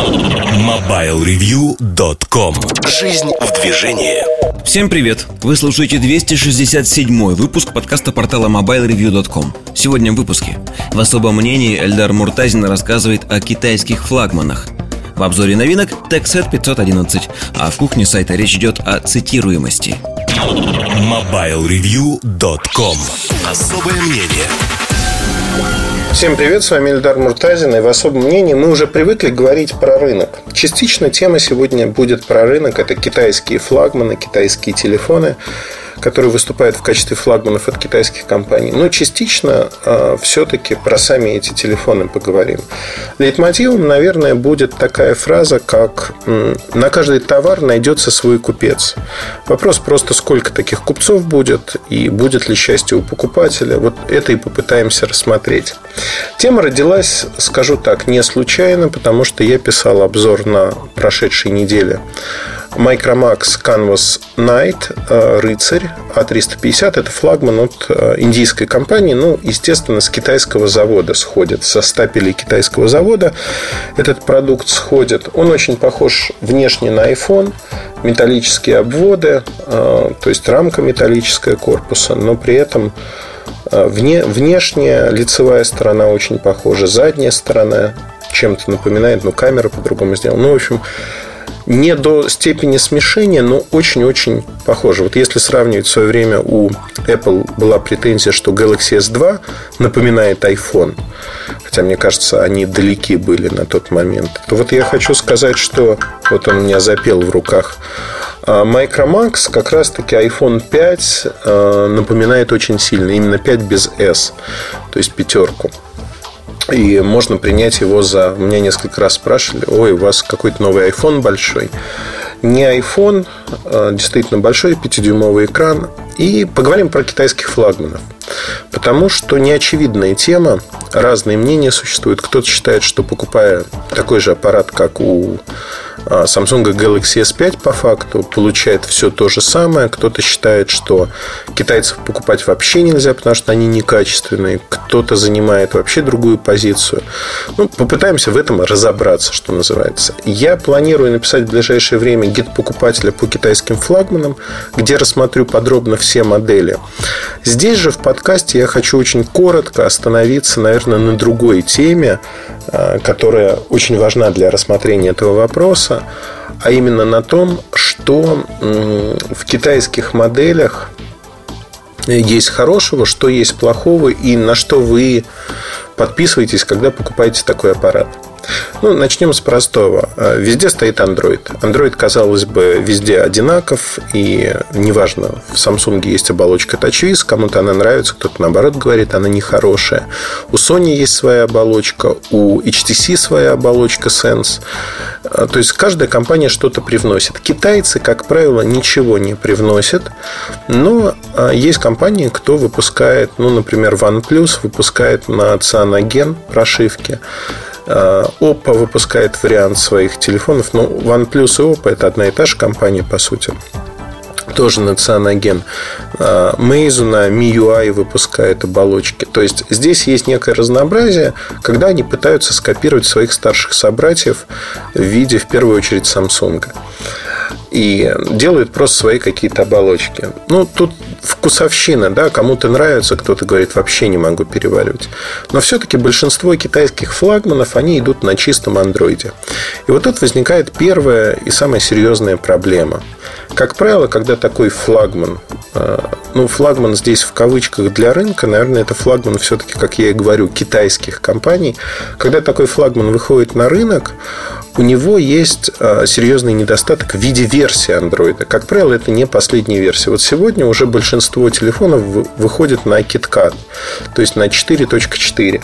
MobileReview.com Жизнь в движении. Всем привет! Вы слушаете 267 выпуск подкаста портала MobileReview.com Сегодня в выпуске. В особом мнении Эльдар Муртазин рассказывает о китайских флагманах. В обзоре новинок TechSet 511, а в кухне сайта речь идет о цитируемости. MobileReview.com Особое мнение Всем привет, с вами Эльдар Муртазин, и в особом мнении мы уже привыкли говорить про рынок. Частично тема сегодня будет про рынок, это китайские флагманы, китайские телефоны которые выступают в качестве флагманов от китайских компаний. Но частично э, все-таки про сами эти телефоны поговорим. Лейтмотивом, наверное, будет такая фраза, как «на каждый товар найдется свой купец». Вопрос просто, сколько таких купцов будет и будет ли счастье у покупателя. Вот это и попытаемся рассмотреть. Тема родилась, скажу так, не случайно, потому что я писал обзор на прошедшей неделе Micromax Canvas Night э, Рыцарь А350 это флагман от э, индийской компании, ну, естественно, с китайского завода сходит, со стапелей китайского завода этот продукт сходит. Он очень похож внешне на iPhone, металлические обводы, э, то есть рамка металлическая корпуса, но при этом Вне, внешняя лицевая сторона очень похожа, задняя сторона чем-то напоминает, но камера по-другому сделана. Ну, в общем, не до степени смешения, но очень-очень похоже. Вот если сравнивать в свое время у Apple была претензия, что Galaxy S2 напоминает iPhone, хотя мне кажется, они далеки были на тот момент, то вот я хочу сказать, что вот он у меня запел в руках. А Micromax как раз-таки iPhone 5 а, напоминает очень сильно. Именно 5 без S, то есть пятерку. И можно принять его за... Меня несколько раз спрашивали, ой, у вас какой-то новый iPhone большой. Не iPhone, а действительно большой, 5-дюймовый экран. И поговорим про китайских флагманов. Потому что неочевидная тема, разные мнения существуют. Кто-то считает, что покупая такой же аппарат, как у Samsung Galaxy S5 по факту получает все то же самое. Кто-то считает, что китайцев покупать вообще нельзя, потому что они некачественные. Кто-то занимает вообще другую позицию. Ну, попытаемся в этом разобраться, что называется. Я планирую написать в ближайшее время гид покупателя по китайским флагманам, где рассмотрю подробно все модели. Здесь же в подкасте я хочу очень коротко остановиться, наверное, на другой теме, а, которая очень важна для рассмотрения этого вопроса вопроса, а именно на том, что в китайских моделях есть хорошего, что есть плохого и на что вы подписываетесь, когда покупаете такой аппарат. Ну, начнем с простого. А, везде стоит Android. Android, казалось бы, везде одинаков. И неважно, в Samsung есть оболочка TouchWiz. Кому-то она нравится, кто-то наоборот говорит, она нехорошая. У Sony есть своя оболочка. У HTC своя оболочка Sense. А, то есть, каждая компания что-то привносит. Китайцы, как правило, ничего не привносят. Но а, есть компании, кто выпускает, ну, например, OnePlus выпускает на Cyanogen прошивки. Э, Oppo выпускает вариант своих телефонов. Но ну, OnePlus и Oppo это одна и та же компания, по сути. Тоже на Cyanogen. Э, Meizu на MIUI выпускает оболочки. То есть здесь есть некое разнообразие, когда они пытаются скопировать своих старших собратьев в виде, в первую очередь, Samsung и делают просто свои какие-то оболочки. Ну, тут вкусовщина, да, кому-то нравится, кто-то говорит, вообще не могу переваривать. Но все-таки большинство китайских флагманов, они идут на чистом андроиде. И вот тут возникает первая и самая серьезная проблема. Как правило, когда такой флагман, э, ну, флагман здесь в кавычках для рынка, наверное, это флагман все-таки, как я и говорю, китайских компаний. Когда такой флагман выходит на рынок, у него есть а, серьезный недостаток в виде версии Android. Как правило, это не последняя версия. Вот сегодня уже большинство телефонов выходит на KitKat, то есть на 4.4.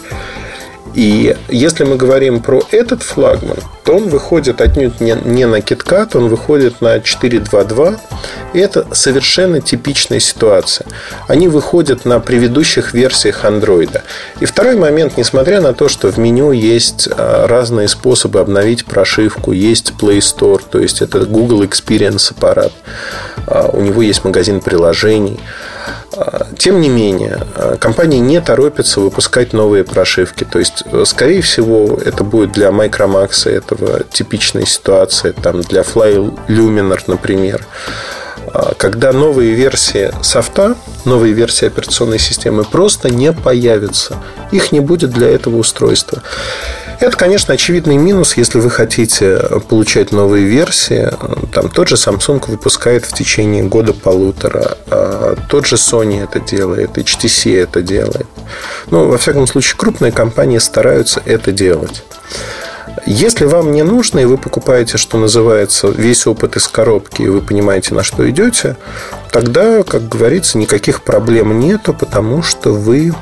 И если мы говорим про этот флагман, то он выходит отнюдь не, не на KitKat, он выходит на 4.2.2. И это совершенно типичная ситуация. Они выходят на предыдущих версиях Android. И второй момент, несмотря на то, что в меню есть а, разные способы обновить прошивку, есть Play Store, то есть это Google Experience аппарат, а, у него есть магазин приложений. А, тем не менее, а, компании не торопятся выпускать новые прошивки. То есть, э, скорее всего, это будет для Micromax этого типичная ситуация, там, для Fly Luminar, например. А, когда новые версии софта, новые версии операционной системы просто не появятся. Их не будет для этого устройства. Это, конечно, очевидный минус, если вы хотите получать новые версии. Там тот же Samsung выпускает в течение года-полутора. А тот же Sony это делает, HTC это делает. Ну, во всяком случае, крупные компании стараются это делать. Если вам не нужно, и вы покупаете, что называется, весь опыт из коробки, и вы понимаете, на что идете, тогда, как говорится, никаких проблем нету, потому что вы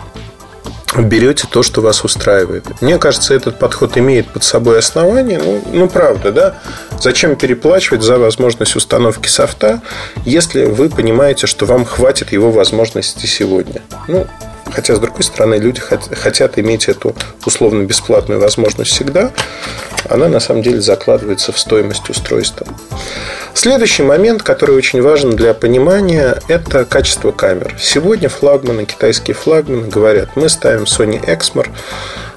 берете то, что вас устраивает. Мне кажется, этот подход имеет под собой основание. Ну, ну, правда, да? Зачем переплачивать за возможность установки софта, если вы понимаете, что вам хватит его возможности сегодня? Ну, Хотя, с другой стороны, люди хотят иметь эту условно-бесплатную возможность всегда. Она, на самом деле, закладывается в стоимость устройства. Следующий момент, который очень важен для понимания, это качество камер. Сегодня флагманы, китайские флагманы говорят, мы ставим Sony Exmor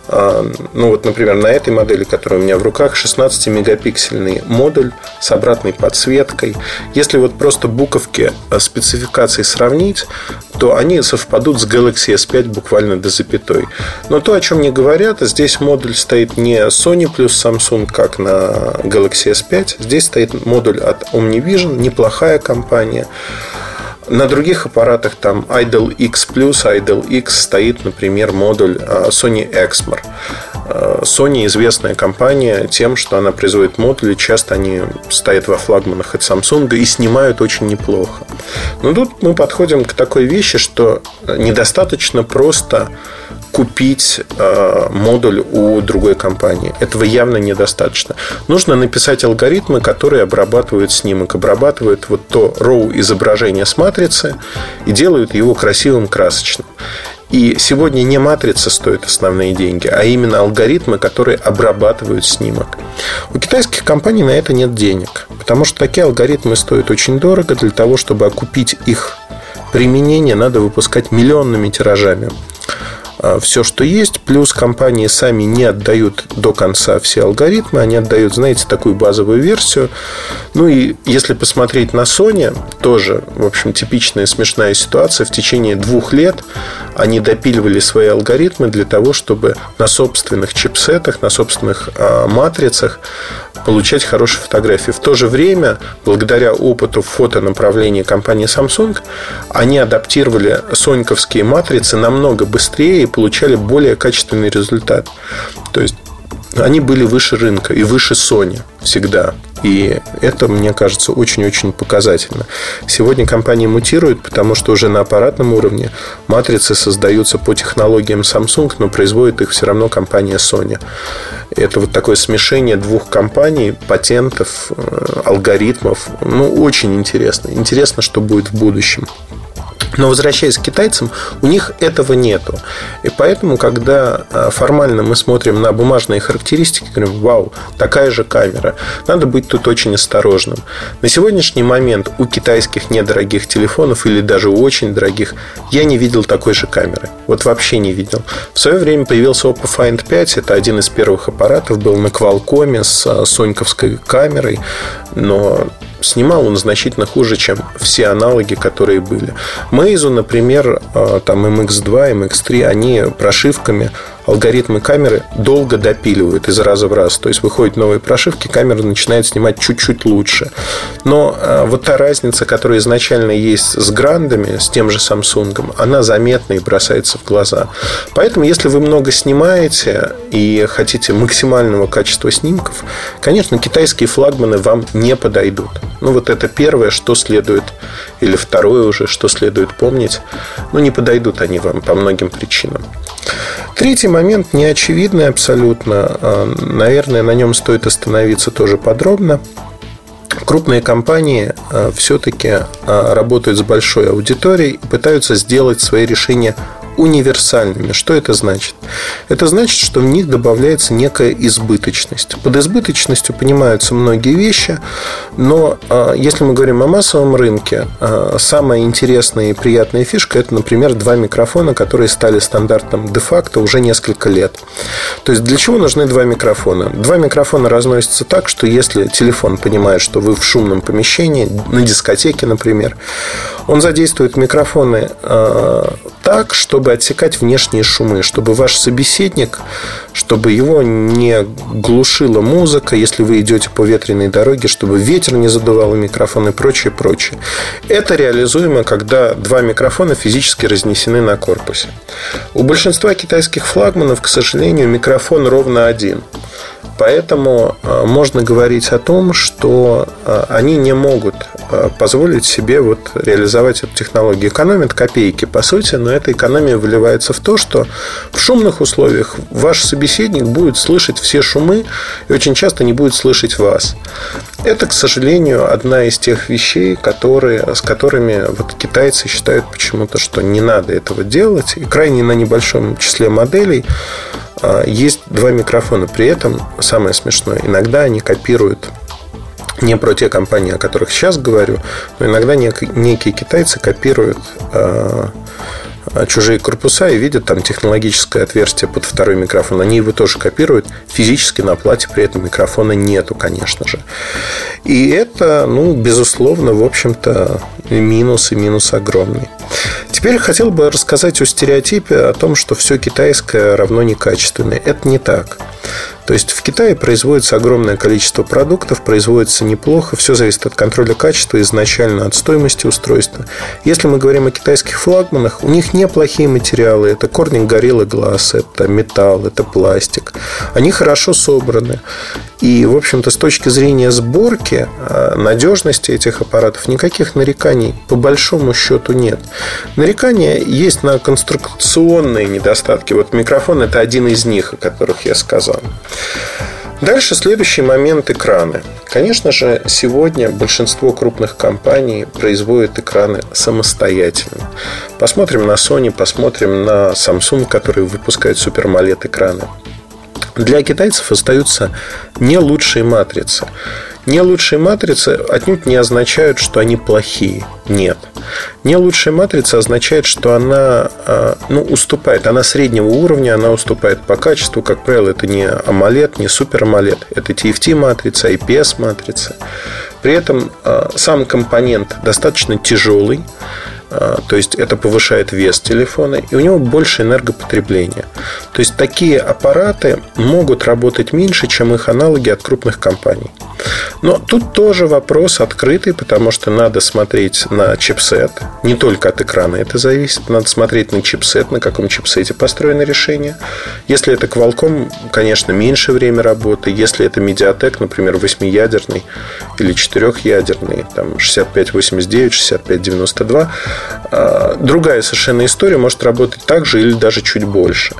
ну вот, например, на этой модели, которая у меня в руках, 16-мегапиксельный модуль с обратной подсветкой. Если вот просто буковки а, спецификаций сравнить, то они совпадут с Galaxy S5 буквально до запятой. Но то, о чем мне говорят, здесь модуль стоит не Sony плюс Samsung, как на Galaxy S5. Здесь стоит модуль от OmniVision, неплохая компания. На других аппаратах там Idol X Idol X стоит, например, модуль а, Sony Exmor. Sony известная компания тем, что она производит модули, часто они стоят во флагманах от Samsung и снимают очень неплохо. Но тут мы подходим к такой вещи, что недостаточно просто купить э, модуль у другой компании. Этого явно недостаточно. Нужно написать алгоритмы, которые обрабатывают снимок, обрабатывают вот то RAW изображение с матрицы и делают его красивым, красочным. И сегодня не матрица стоит основные деньги, а именно алгоритмы, которые обрабатывают снимок. У китайских компаний на это нет денег, потому что такие алгоритмы стоят очень дорого. Для того, чтобы окупить их применение, надо выпускать миллионными тиражами. А, все, что есть. Плюс компании сами не отдают до конца все алгоритмы. Они отдают, знаете, такую базовую версию. Ну и если посмотреть на Sony, тоже, в общем, типичная смешная ситуация. В течение двух лет они допиливали свои алгоритмы для того, чтобы на собственных чипсетах, на собственных а, матрицах получать хорошие фотографии. В то же время, благодаря опыту фотонаправления компании Samsung, они адаптировали соньковские матрицы намного быстрее получали более качественный результат. То есть они были выше рынка и выше Sony всегда. И это, мне кажется, очень-очень показательно. Сегодня компании мутируют, потому что уже на аппаратном уровне матрицы создаются по технологиям Samsung, но производит их все равно компания Sony. Это вот такое смешение двух компаний, патентов, э, алгоритмов. Ну, очень интересно. Интересно, что будет в будущем. Но возвращаясь к китайцам, у них этого нету. И поэтому, когда а, формально мы смотрим на бумажные характеристики, говорим, вау, такая же камера, надо быть тут очень осторожным. На сегодняшний момент у китайских недорогих телефонов или даже у очень дорогих я не видел такой же камеры. Вот вообще не видел. В свое время появился Oppo Find 5. Это один из первых аппаратов. Был на Qualcomm с а, соньковской камерой. Но снимал он значительно хуже, чем все аналоги, которые были. Meizu, например, а, там MX2, MX3, они прошивками алгоритмы камеры долго допиливают из раза в раз. То есть выходят новые прошивки, камера начинает снимать чуть-чуть лучше. Но э, вот та разница, которая изначально есть с грандами, с тем же Samsung, она заметна и бросается в глаза. Поэтому, если вы много снимаете и хотите максимального качества снимков, конечно, китайские флагманы вам не подойдут. Ну, вот это первое, что следует, или второе уже, что следует помнить. Ну, не подойдут они вам по многим причинам. Третий момент неочевидный абсолютно. А, наверное, на нем стоит остановиться тоже подробно. Крупные компании а, все-таки а, работают с большой аудиторией и пытаются сделать свои решения универсальными. Что это значит? Это значит, что в них добавляется некая избыточность. Под избыточностью понимаются многие вещи, но а, если мы говорим о массовом рынке, а, самая интересная и приятная фишка – это, например, два микрофона, которые стали стандартом де-факто уже несколько лет. То есть для чего нужны два микрофона? Два микрофона разносятся так, что если телефон понимает, что вы в шумном помещении, на дискотеке, например, он задействует микрофоны э, так, чтобы отсекать внешние шумы, чтобы ваш собеседник, чтобы его не глушила музыка, если вы идете по ветреной дороге, чтобы ветер не задувал микрофон и прочее, прочее. Это реализуемо, когда два микрофона физически разнесены на корпусе. У большинства китайских флагманов, к сожалению, микрофон ровно один. Поэтому э, можно говорить о том, что э, они не могут позволить себе вот реализовать эту технологию. Экономят копейки, по сути, но эта экономия выливается в то, что в шумных условиях ваш собеседник будет слышать все шумы и очень часто не будет слышать вас. Это, к сожалению, одна из тех вещей, которые, с которыми вот китайцы считают почему-то, что не надо этого делать. И крайне на небольшом числе моделей а, есть два микрофона. При этом, самое смешное, иногда они копируют не про те компании, о которых сейчас говорю, но иногда некие китайцы копируют а, а, чужие корпуса и видят там технологическое отверстие под второй микрофон. Они его тоже копируют. Физически на плате при этом микрофона нету, конечно же. И это, ну, безусловно, в общем-то, минус и минус огромный. Теперь хотел бы рассказать о стереотипе о том, что все китайское равно некачественное. Это не так. То есть в Китае производится огромное количество продуктов, производится неплохо, все зависит от контроля качества, изначально от стоимости устройства. Если мы говорим о китайских флагманах, у них неплохие материалы. Это корнинг гориллы глаз, это металл, это пластик. Они хорошо собраны. И, в общем-то, с точки зрения сборки, а, надежности этих аппаратов никаких нареканий по большому счету нет. Нарекания есть на конструкционные недостатки. Вот микрофон – это один из них, о которых я сказал. Дальше следующий момент – экраны. Конечно же, сегодня большинство крупных компаний производят экраны самостоятельно. Посмотрим на Sony, посмотрим на Samsung, который выпускает супермолет экраны. Для китайцев остаются не лучшие матрицы. Не лучшие матрицы отнюдь не означают, что они плохие. Нет. Не лучшая матрица означает, что она а, ну, уступает. Она среднего уровня, она уступает по качеству. Как правило, это не AMOLED, не Super AMOLED. Это TFT-матрица, IPS-матрица. При этом а, сам компонент достаточно тяжелый. А, то есть это повышает вес телефона, и у него больше энергопотребления. То есть такие аппараты могут работать меньше, чем их аналоги от крупных компаний. Но тут тоже вопрос открытый, потому что надо смотреть на чипсет. Не только от экрана это зависит. Надо смотреть на чипсет, на каком чипсете построено решение. Если это Qualcomm, конечно, меньше время работы. Если это Mediatek, например, 8-ядерный или 4-ядерный, там 6589, 6592, а, другая совершенно история может работать так же или даже чуть больше.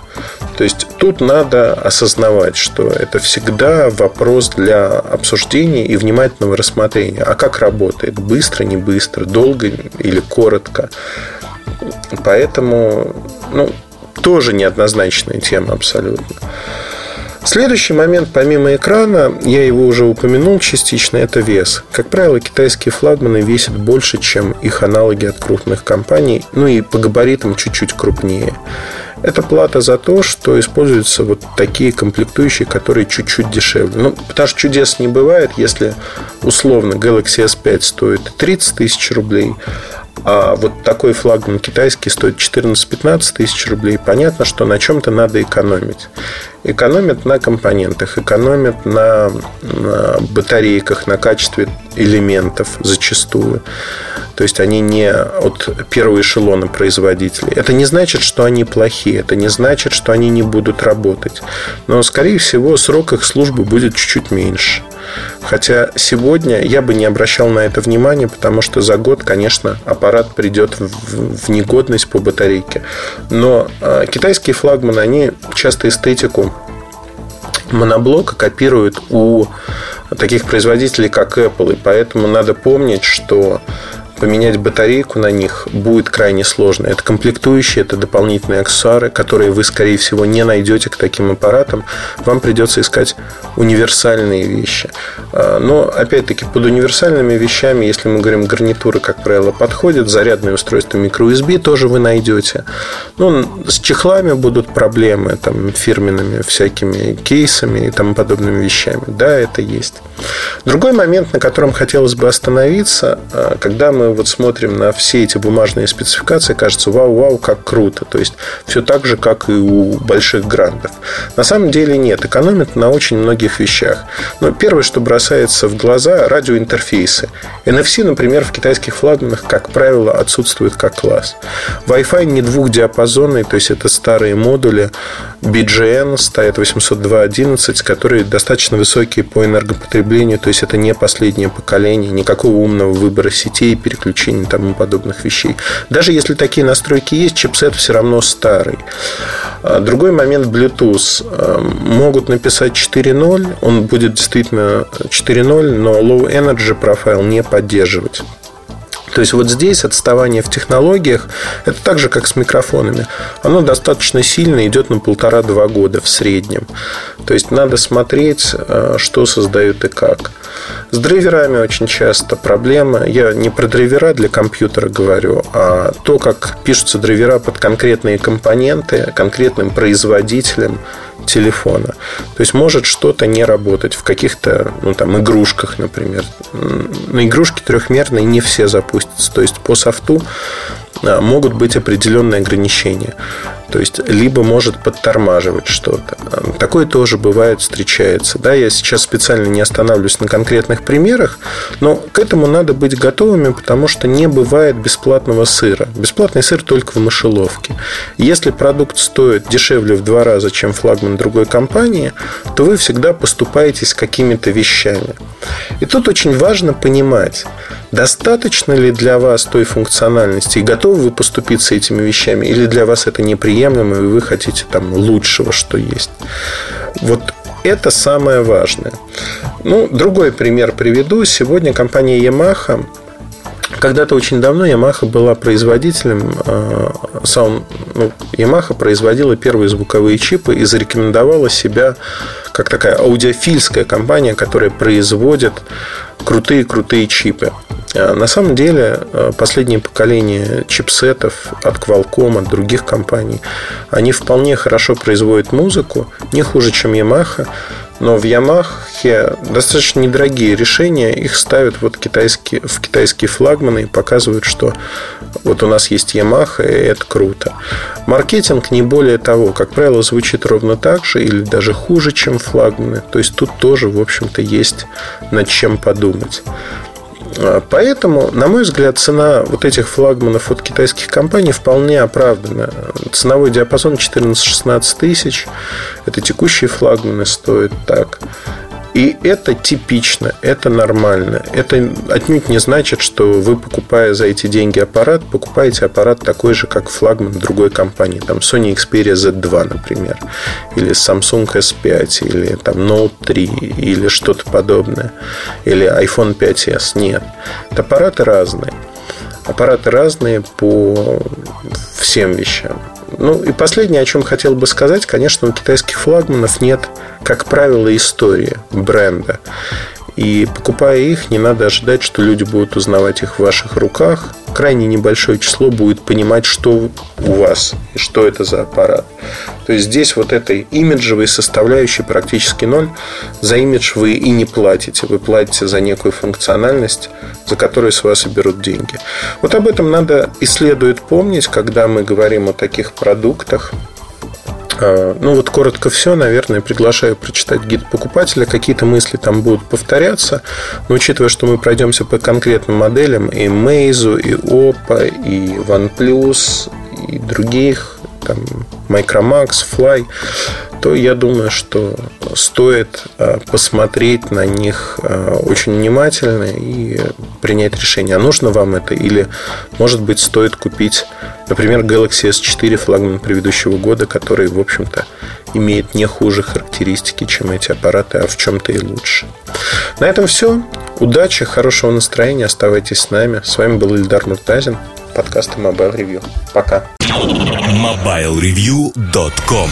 То есть тут надо осознавать, что это всегда вопрос для обсуждения и внимательного рассмотрения. А как работает? Быстро, не быстро, долго или коротко? Поэтому, ну, тоже неоднозначная тема абсолютно. Следующий момент, помимо экрана, я его уже упомянул частично, это вес. Как правило, китайские флагманы весят больше, чем их аналоги от крупных компаний, ну и по габаритам чуть-чуть крупнее. Это плата за то, что используются вот такие комплектующие, которые чуть-чуть дешевле. Ну, потому что чудес не бывает, если условно Galaxy S5 стоит 30 тысяч рублей, а вот такой флагман китайский стоит 14-15 тысяч рублей. Понятно, что на чем-то надо экономить. Экономят на компонентах, экономят на, на батарейках, на качестве элементов зачастую. То есть они не от первого эшелона производителей. Это не значит, что они плохие, это не значит, что они не будут работать. Но, скорее всего, срок их службы будет чуть-чуть меньше. Хотя сегодня я бы не обращал на это внимания, потому что за год, конечно, аппарат придет в негодность по батарейке. Но э, китайские флагманы, они часто эстетику моноблока копируют у таких производителей, как Apple. И поэтому надо помнить, что поменять батарейку на них будет крайне сложно. Это комплектующие, это дополнительные аксессуары, которые вы, скорее всего, не найдете к таким аппаратам. Вам придется искать универсальные вещи. А, но, опять-таки, под универсальными вещами, если мы говорим гарнитуры, как правило, подходят, зарядные устройства microUSB тоже вы найдете. Ну, с чехлами будут проблемы, там, фирменными всякими кейсами и тому подобными вещами. Да, это есть. Другой момент, на котором хотелось бы остановиться, а, когда мы вот смотрим на все эти бумажные спецификации, кажется, вау-вау, как круто. То есть, все так же, как и у больших грандов. На самом деле нет. Экономят на очень многих вещах. Но первое, что бросается в глаза, радиоинтерфейсы. NFC, например, в китайских флагманах, как правило, отсутствует как класс. Wi-Fi не двухдиапазонный, то есть это старые модули BGN стоят 802.11, которые достаточно высокие по энергопотреблению, то есть это не последнее поколение, никакого умного выбора сетей, переключений и тому подобных вещей. Даже если такие настройки есть, чипсет все равно старый. А, другой момент Bluetooth. А, могут написать 4.0, он будет действительно 4.0, но Low Energy Profile не поддерживать. То есть вот здесь отставание в технологиях, это так же, как с микрофонами, оно достаточно сильно идет на полтора-два года в среднем. То есть надо смотреть, э, что создают и как. С драйверами очень часто проблема. Я не про драйвера для компьютера говорю, а то, как пишутся драйвера под конкретные компоненты, конкретным производителем телефона. То есть может что-то не работать в каких-то ну, там, игрушках, например. На игрушки трехмерные не все запустятся. То есть по софту а, могут быть определенные ограничения. То есть, либо может подтормаживать что-то. Такое тоже бывает, встречается. Да, я сейчас специально не останавливаюсь на конкретных примерах, но к этому надо быть готовыми, потому что не бывает бесплатного сыра. Бесплатный сыр только в мышеловке. Если продукт стоит дешевле в два раза, чем флагман другой компании, то вы всегда поступаетесь какими-то вещами. И тут очень важно понимать, достаточно ли для вас той функциональности и готовы вы поступиться этими вещами, или для вас это неприемлемо, и вы хотите там лучшего, что есть. Вот это самое важное. Ну, другой пример приведу. Сегодня компания Yamaha когда-то очень давно Yamaha была производителем э, саунд, ну, Yamaha производила первые звуковые чипы и зарекомендовала себя как такая аудиофильская компания, которая производит крутые-крутые чипы. А на самом деле, э, последнее поколение чипсетов от Qualcomm, от других компаний, они вполне хорошо производят музыку, не хуже, чем Yamaha, но в Yamaha достаточно недорогие решения, их ставят вот китайские, в китайские флагманы и показывают, что вот у нас есть Yamaha, и это круто. Маркетинг не более того, как правило, звучит ровно так же или даже хуже, чем флагманы. То есть тут тоже, в общем-то, есть над чем подумать. А, поэтому, на мой взгляд, цена вот этих флагманов от китайских компаний вполне оправдана. Ценовой диапазон 14-16 тысяч. Это текущие флагманы стоят так. И это типично, это нормально. Это отнюдь не значит, что вы, покупая за эти деньги аппарат, покупаете аппарат такой же, как флагман другой компании. Там Sony Xperia Z2, например. Или Samsung S5, или там Note 3, или что-то подобное. Или iPhone 5s. Нет. Это аппараты разные. Аппараты разные по всем вещам. Ну и последнее, о чем хотел бы сказать, конечно, у китайских флагманов нет, как правило, истории бренда. И покупая их, не надо ожидать, что люди будут узнавать их в ваших руках. Крайне небольшое число будет понимать, что у вас и что это за аппарат. То есть здесь вот этой имиджевой составляющей практически ноль. За имидж вы и не платите. Вы платите за некую функциональность, за которую с вас и берут деньги. Вот об этом надо и следует помнить, когда мы говорим о таких продуктах, ну вот коротко все, наверное, приглашаю прочитать гид покупателя. Какие-то мысли там будут повторяться, но учитывая, что мы пройдемся по конкретным моделям и Meizu, и Oppo, и OnePlus, и других, там, Micromax, Fly, то я думаю, что стоит а, посмотреть на них а, очень внимательно и принять решение, а нужно вам это или, может быть, стоит купить, например, Galaxy S4 флагман предыдущего года, который, в общем-то, имеет не хуже характеристики, чем эти аппараты, а в чем-то и лучше. На этом все. Удачи, хорошего настроения, оставайтесь с нами. С вами был Ильдар Муртазин, подкаст Mobile Review. Пока. MobileReview.com